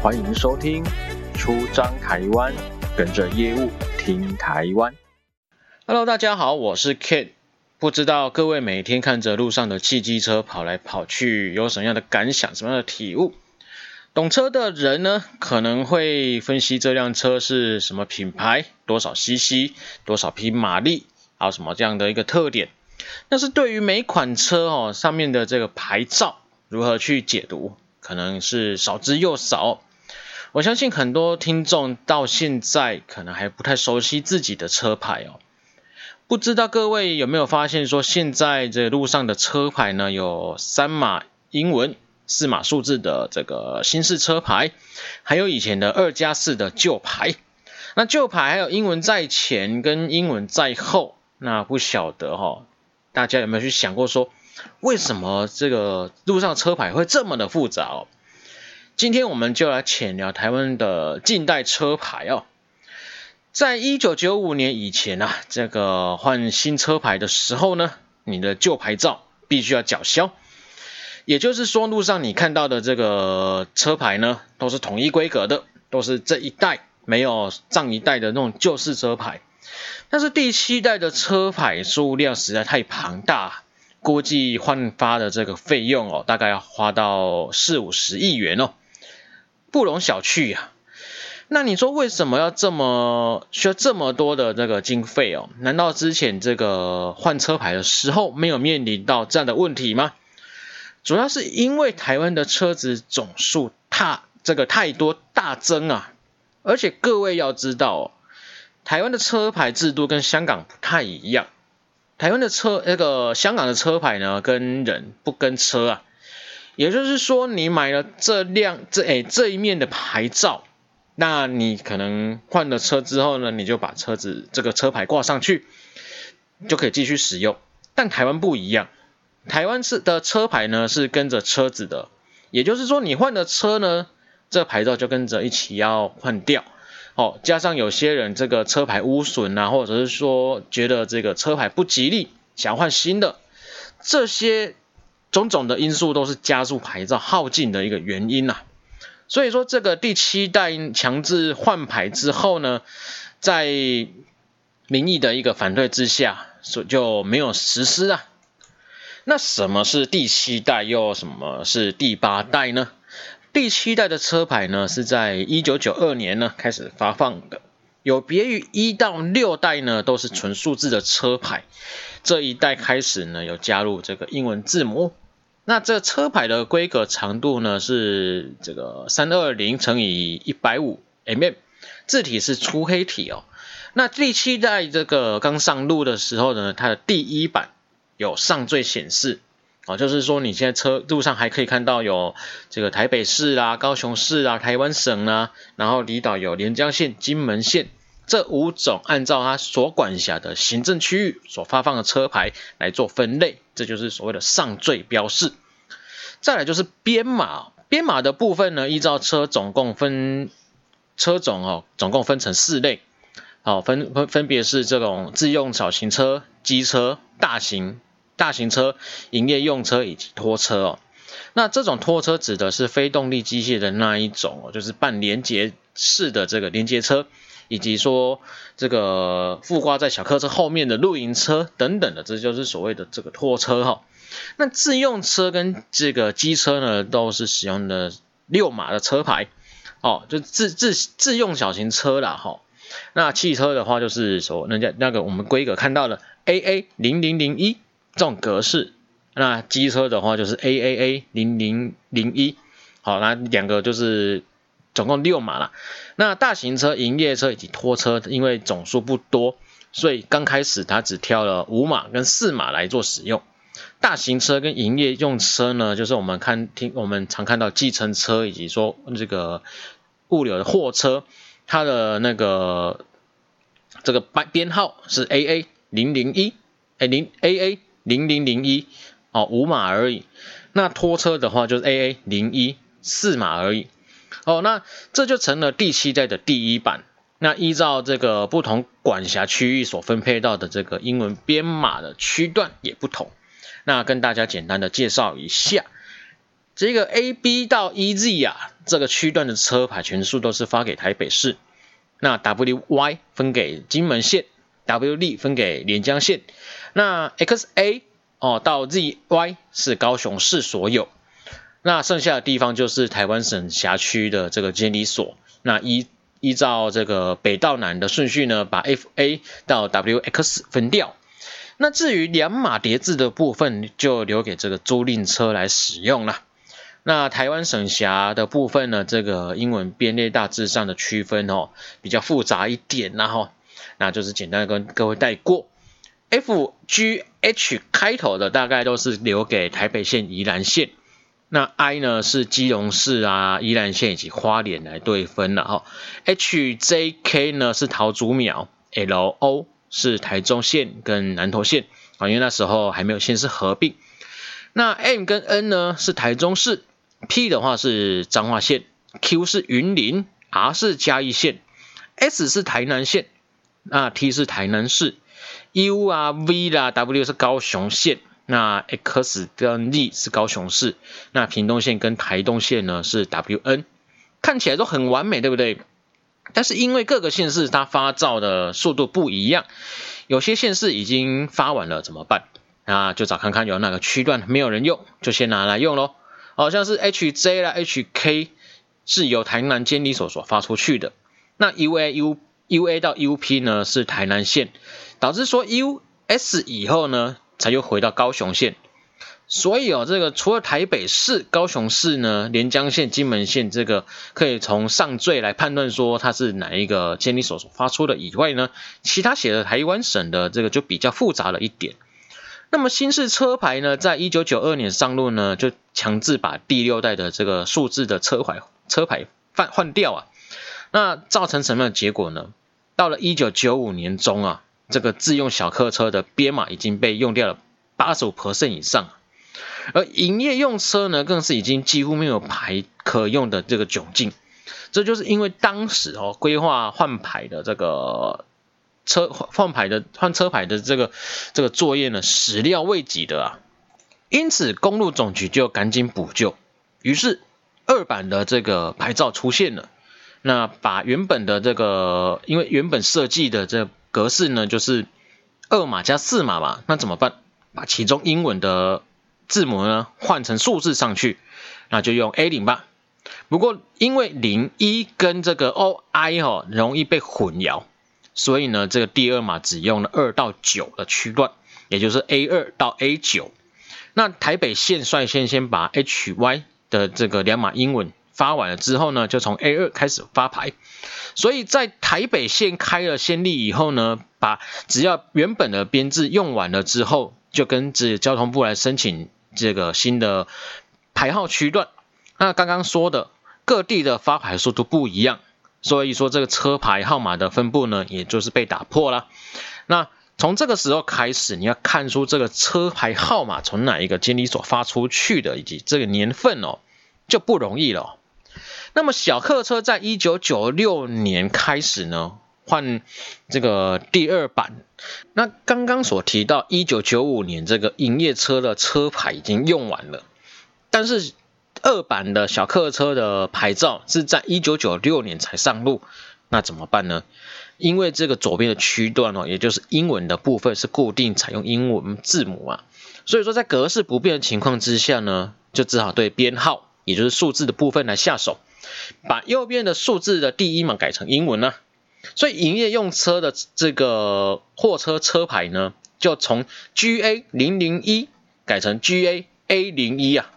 欢迎收听出张台湾，跟着业务听台湾。Hello，大家好，我是 Kate。不知道各位每天看着路上的汽机车跑来跑去，有什么样的感想，什么样的体悟？懂车的人呢，可能会分析这辆车是什么品牌，多少 CC，多少匹马力，还有什么这样的一个特点。但是对于每款车哦，上面的这个牌照如何去解读，可能是少之又少。我相信很多听众到现在可能还不太熟悉自己的车牌哦。不知道各位有没有发现，说现在这路上的车牌呢，有三码英文、四码数字的这个新式车牌，还有以前的二加四的旧牌。那旧牌还有英文在前跟英文在后，那不晓得哈、哦，大家有没有去想过说，为什么这个路上车牌会这么的复杂哦？今天我们就来浅聊台湾的近代车牌哦。在一九九五年以前啊，这个换新车牌的时候呢，你的旧牌照必须要缴销。也就是说，路上你看到的这个车牌呢，都是统一规格的，都是这一代，没有上一代的那种旧式车牌。但是第七代的车牌数量实在太庞大，估计换发的这个费用哦，大概要花到四五十亿元哦，不容小觑呀。那你说为什么要这么需要这么多的这个经费哦？难道之前这个换车牌的时候没有面临到这样的问题吗？主要是因为台湾的车子总数太这个太多大增啊，而且各位要知道哦，台湾的车牌制度跟香港不太一样。台湾的车那个香港的车牌呢，跟人不跟车啊，也就是说你买了这辆这哎这一面的牌照。那你可能换了车之后呢，你就把车子这个车牌挂上去，就可以继续使用。但台湾不一样，台湾是的车牌呢是跟着车子的，也就是说你换了车呢，这牌照就跟着一起要换掉。哦，加上有些人这个车牌污损啊，或者是说觉得这个车牌不吉利，想换新的，这些种种的因素都是加速牌照耗尽的一个原因呐、啊。所以说，这个第七代强制换牌之后呢，在民意的一个反对之下，所就没有实施啊。那什么是第七代，又什么是第八代呢？第七代的车牌呢，是在一九九二年呢开始发放的，有别于一到六代呢都是纯数字的车牌，这一代开始呢有加入这个英文字母。那这车牌的规格长度呢是这个三二零乘以一百五 mm，字体是粗黑体哦。那第七代这个刚上路的时候呢，它的第一版有上坠显示哦，就是说你现在车路上还可以看到有这个台北市啊、高雄市啊、台湾省啊，然后离岛有连江县、金门县这五种按照它所管辖的行政区域所发放的车牌来做分类。这就是所谓的上缀标示，再来就是编码，编码的部分呢，依照车总共分车种哦，总共分成四类，好分分分别是这种自用小型车、机车、大型大型车、营业用车以及拖车哦。那这种拖车指的是非动力机械的那一种哦，就是半连接式的这个连接车。以及说这个附挂在小客车后面的露营车等等的，这就是所谓的这个拖车哈。那自用车跟这个机车呢，都是使用的六码的车牌，哦，就自自自用小型车啦哈。那汽车的话，就是说人家那个我们规格看到的 AA 零零零一这种格式，那机车的话就是 AAA 零零零一，好，那两个就是。总共六码了，那大型车、营业车以及拖车，因为总数不多，所以刚开始它只挑了五码跟四码来做使用。大型车跟营业用车呢，就是我们看听我们常看到计程车以及说这个物流的货车，它的那个这个编编号是 AA 零零一，哎零 AA 零零零一哦，五码而已。那拖车的话就是 AA 零一四码而已。哦，那这就成了第七代的第一版。那依照这个不同管辖区域所分配到的这个英文编码的区段也不同。那跟大家简单的介绍一下，这个 A、B 到 E、Z 啊，这个区段的车牌全数都是发给台北市。那 W、Y 分给金门县，W D 分给连江县。那 X、A 哦到 Z、Y 是高雄市所有。那剩下的地方就是台湾省辖区的这个监理所。那依依照这个北到南的顺序呢，把 F、A 到 W、X 分掉。那至于两码叠字的部分，就留给这个租赁车来使用了。那台湾省辖的部分呢，这个英文编列大致上的区分哦，比较复杂一点，然后那就是简单跟各位带过。F、G、H 开头的大概都是留给台北县、宜兰县。那 I 呢是基隆市啊、宜兰县以及花莲来对分了哈。H、J、K 呢是桃竹苗，L、O 是台中县跟南投县啊，因为那时候还没有县市合并。那 M 跟 N 呢是台中市，P 的话是彰化县，Q 是云林，R 是嘉义县，S 是台南县，那 T 是台南市，U 啊 V 啦 W 是高雄县。那 X 跟 Z 是高雄市，那屏东县跟台东县呢是 WN，看起来都很完美，对不对？但是因为各个县市它发照的速度不一样，有些县市已经发完了怎么办？那就找看看有哪个区段没有人用，就先拿来用喽。好像是 HJ 啦、HK 是由台南监理所所发出去的，那 UA、U、UA 到 UP 呢是台南县，导致说 US 以后呢。才又回到高雄县，所以哦，这个除了台北市、高雄市呢，连江县、金门县这个可以从上坠来判断说它是哪一个监理所所发出的以外呢，其他写的台湾省的这个就比较复杂了一点。那么新式车牌呢，在一九九二年上路呢，就强制把第六代的这个数字的车牌车牌换换掉啊，那造成什么样的结果呢？到了一九九五年中啊。这个自用小客车的编码已经被用掉了八十五 percent 以上，而营业用车呢，更是已经几乎没有牌可用的这个窘境。这就是因为当时哦，规划换牌的这个车换牌的换车牌的这个这个作业呢，始料未及的啊。因此，公路总局就赶紧补救，于是二版的这个牌照出现了。那把原本的这个，因为原本设计的这格式呢，就是二码加四码嘛，那怎么办？把其中英文的字母呢换成数字上去，那就用 A 零吧。不过因为零一跟这个 O I 哈容易被混淆，所以呢这个第二码只用了二到九的区段，也就是 A 二到 A 九。那台北县率先先把 H Y 的这个两码英文。发完了之后呢，就从 A 二开始发牌，所以在台北县开了先例以后呢，把只要原本的编制用完了之后，就跟这交通部来申请这个新的牌号区段。那刚刚说的各地的发牌速度不一样，所以说这个车牌号码的分布呢，也就是被打破了。那从这个时候开始，你要看出这个车牌号码从哪一个监理所发出去的，以及这个年份哦，就不容易了。那么小客车在一九九六年开始呢，换这个第二版。那刚刚所提到一九九五年这个营业车的车牌已经用完了，但是二版的小客车的牌照是在一九九六年才上路，那怎么办呢？因为这个左边的区段哦，也就是英文的部分是固定采用英文字母啊，所以说在格式不变的情况之下呢，就只好对编号，也就是数字的部分来下手。把右边的数字的第一嘛改成英文呢，所以营业用车的这个货车车牌呢，就从 GA 零零一改成 GA A 零一啊。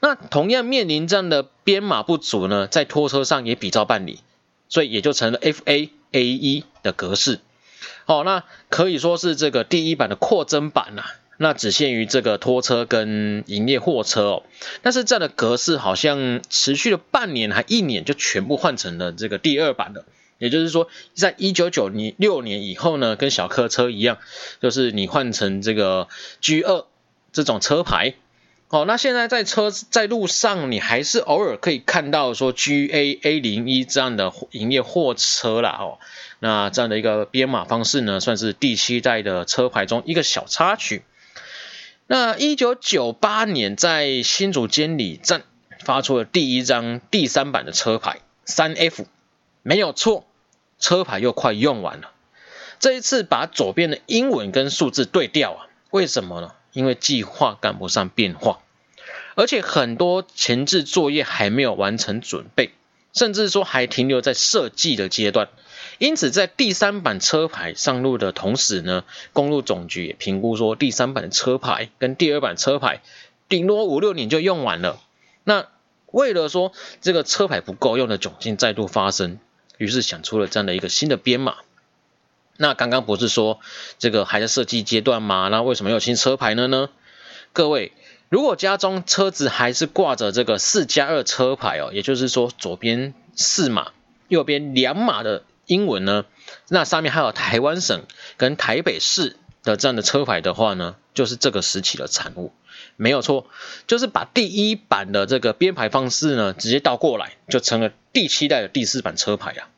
那同样面临这样的编码不足呢，在拖车上也比照办理，所以也就成了 FA A 一的格式。好，那可以说是这个第一版的扩增版呐、啊。那只限于这个拖车跟营业货车哦，但是这样的格式好像持续了半年还一年就全部换成了这个第二版的，也就是说，在一九九六年以后呢，跟小客车一样，就是你换成这个 G 二这种车牌，哦，那现在在车在路上你还是偶尔可以看到说 G A A 零一这样的营业货车啦哦，那这样的一个编码方式呢，算是第七代的车牌中一个小插曲。那一九九八年在新竹监理站发出了第一张第三版的车牌三 F，没有错，车牌又快用完了。这一次把左边的英文跟数字对调啊，为什么呢？因为计划赶不上变化，而且很多前置作业还没有完成准备，甚至说还停留在设计的阶段。因此，在第三版车牌上路的同时呢，公路总局也评估说，第三版的车牌跟第二版车牌顶多五六年就用完了。那为了说这个车牌不够用的窘境再度发生，于是想出了这样的一个新的编码。那刚刚不是说这个还在设计阶段吗？那为什么有新车牌了呢？各位，如果家中车子还是挂着这个四加二车牌哦，也就是说左边四码，右边两码的英文呢，那上面还有台湾省跟台北市的这样的车牌的话呢，就是这个时期的产物，没有错，就是把第一版的这个编排方式呢，直接倒过来，就成了第七代的第四版车牌啊。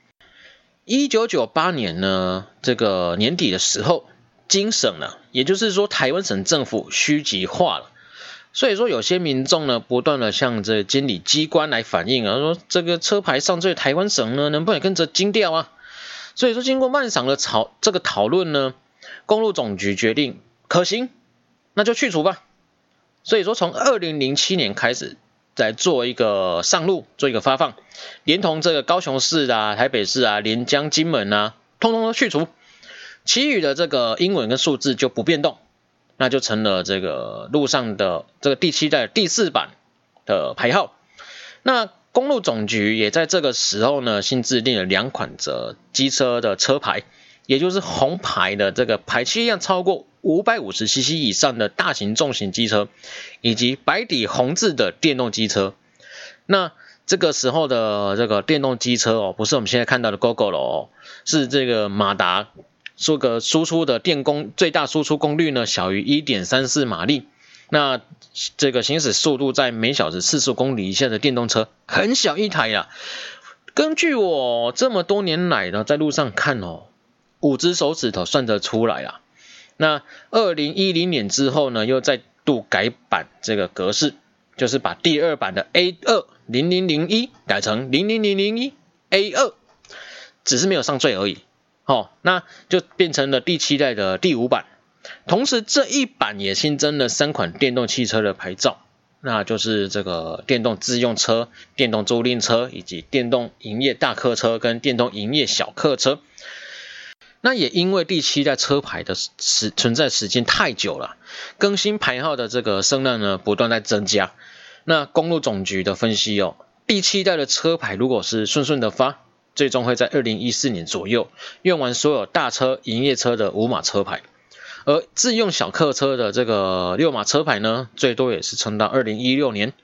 一九九八年呢，这个年底的时候，经审了，也就是说台湾省政府虚级化了，所以说有些民众呢，不断的向这监理机关来反映啊，说这个车牌上这台湾省呢，能不能跟着金调啊？所以说经过漫长的讨这个讨论呢，公路总局决定可行，那就去除吧。所以说从二零零七年开始。再做一个上路，做一个发放，连同这个高雄市啊、台北市啊、连江、金门啊，通通都去除，其余的这个英文跟数字就不变动，那就成了这个路上的这个第七代第四版的牌号。那公路总局也在这个时候呢，新制定了两款的机车的车牌，也就是红牌的这个排气量超过。五百五十 CC 以上的大型重型机车，以及白底红字的电动机车。那这个时候的这个电动机车哦，不是我们现在看到的 GOGO 了哦，是这个马达这个输出的电功最大输出功率呢，小于一点三四马力。那这个行驶速度在每小时四十公里以下的电动车，很小一台呀。根据我这么多年来呢，在路上看哦，五只手指头算得出来啊。那二零一零年之后呢，又再度改版这个格式，就是把第二版的 A 二零零零一改成零零零零一 A 二，只是没有上税而已。哦，那就变成了第七代的第五版。同时这一版也新增了三款电动汽车的牌照，那就是这个电动自用车、电动租赁车以及电动营业大客车跟电动营业小客车。那也因为第七代车牌的时存在时间太久了，更新牌号的这个声量呢不断在增加。那公路总局的分析哦，第七代的车牌如果是顺顺的发，最终会在二零一四年左右用完所有大车营业车的五码车牌，而自用小客车的这个六码车牌呢，最多也是撑到二零一六年。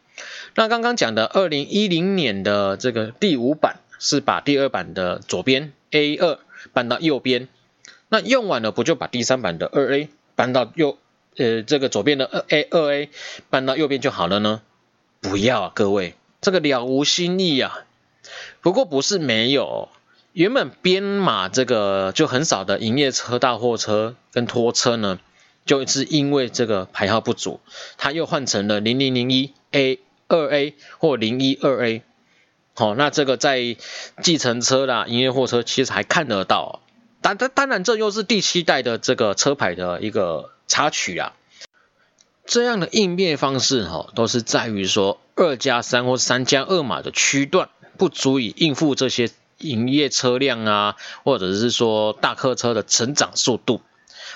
那刚刚讲的二零一零年的这个第五版是把第二版的左边 A 二。搬到右边，那用完了不就把第三版的二 A 搬到右，呃，这个左边的二 A 二 A 搬到右边就好了呢？不要啊，各位，这个了无新意啊。不过不是没有，原本编码这个就很少的营业车、大货车跟拖车呢，就是因为这个牌号不足，它又换成了零零零一 A 二 A 或零一二 A。好、哦，那这个在计程车啦、营业货车其实还看得到，当当当然这又是第七代的这个车牌的一个插曲啊。这样的应变方式哈、哦，都是在于说二加三或三加二码的区段不足以应付这些营业车辆啊，或者是说大客车的成长速度。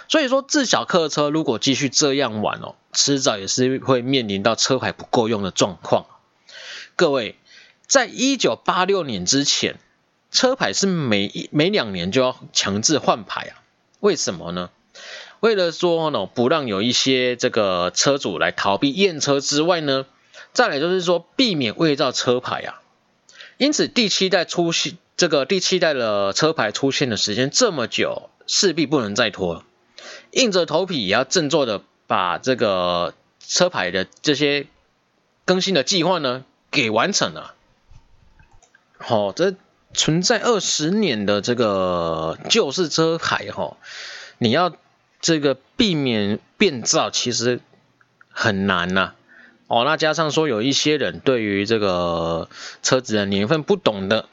所以说，自小客车如果继续这样玩哦，迟早也是会面临到车牌不够用的状况。各位。在一九八六年之前，车牌是每一每两年就要强制换牌啊？为什么呢？为了说呢，不让有一些这个车主来逃避验车之外呢，再来就是说避免伪造车牌啊。因此，第七代出现这个第七代的车牌出现的时间这么久，势必不能再拖了，硬着头皮也要振作的把这个车牌的这些更新的计划呢给完成了。好、哦，这存在二十年的这个旧式车牌哈、哦，你要这个避免变造，其实很难呐、哦，那加上说有一些人对于这个车子的年份不懂的，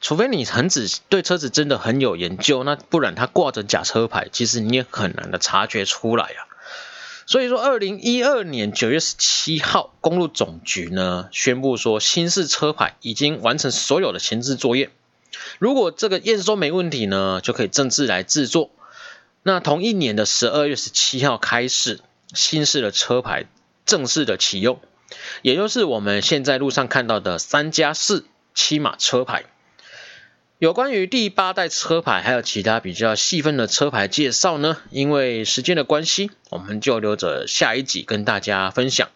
除非你很仔细对车子真的很有研究，那不然它挂着假车牌，其实你也很难的察觉出来啊。所以说，二零一二年九月十七号，公路总局呢宣布说，新式车牌已经完成所有的前置作业，如果这个验收没问题呢，就可以正式来制作。那同一年的十二月十七号开始，新式的车牌。正式的启用，也就是我们现在路上看到的三加四七码车牌。有关于第八代车牌还有其他比较细分的车牌介绍呢，因为时间的关系，我们就留着下一集跟大家分享。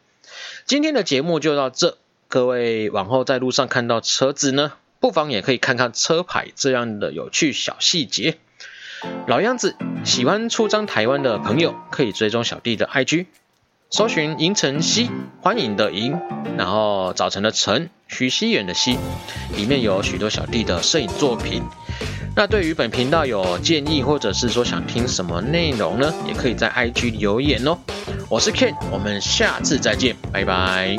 今天的节目就到这，各位往后在路上看到车子呢，不妨也可以看看车牌这样的有趣小细节。老样子，喜欢出张台湾的朋友可以追踪小弟的 IG。搜寻银晨曦，欢迎的银，然后早晨的晨，徐熙媛的熙，里面有许多小弟的摄影作品。那对于本频道有建议，或者是说想听什么内容呢？也可以在 IG 留言哦。我是 Ken，我们下次再见，拜拜。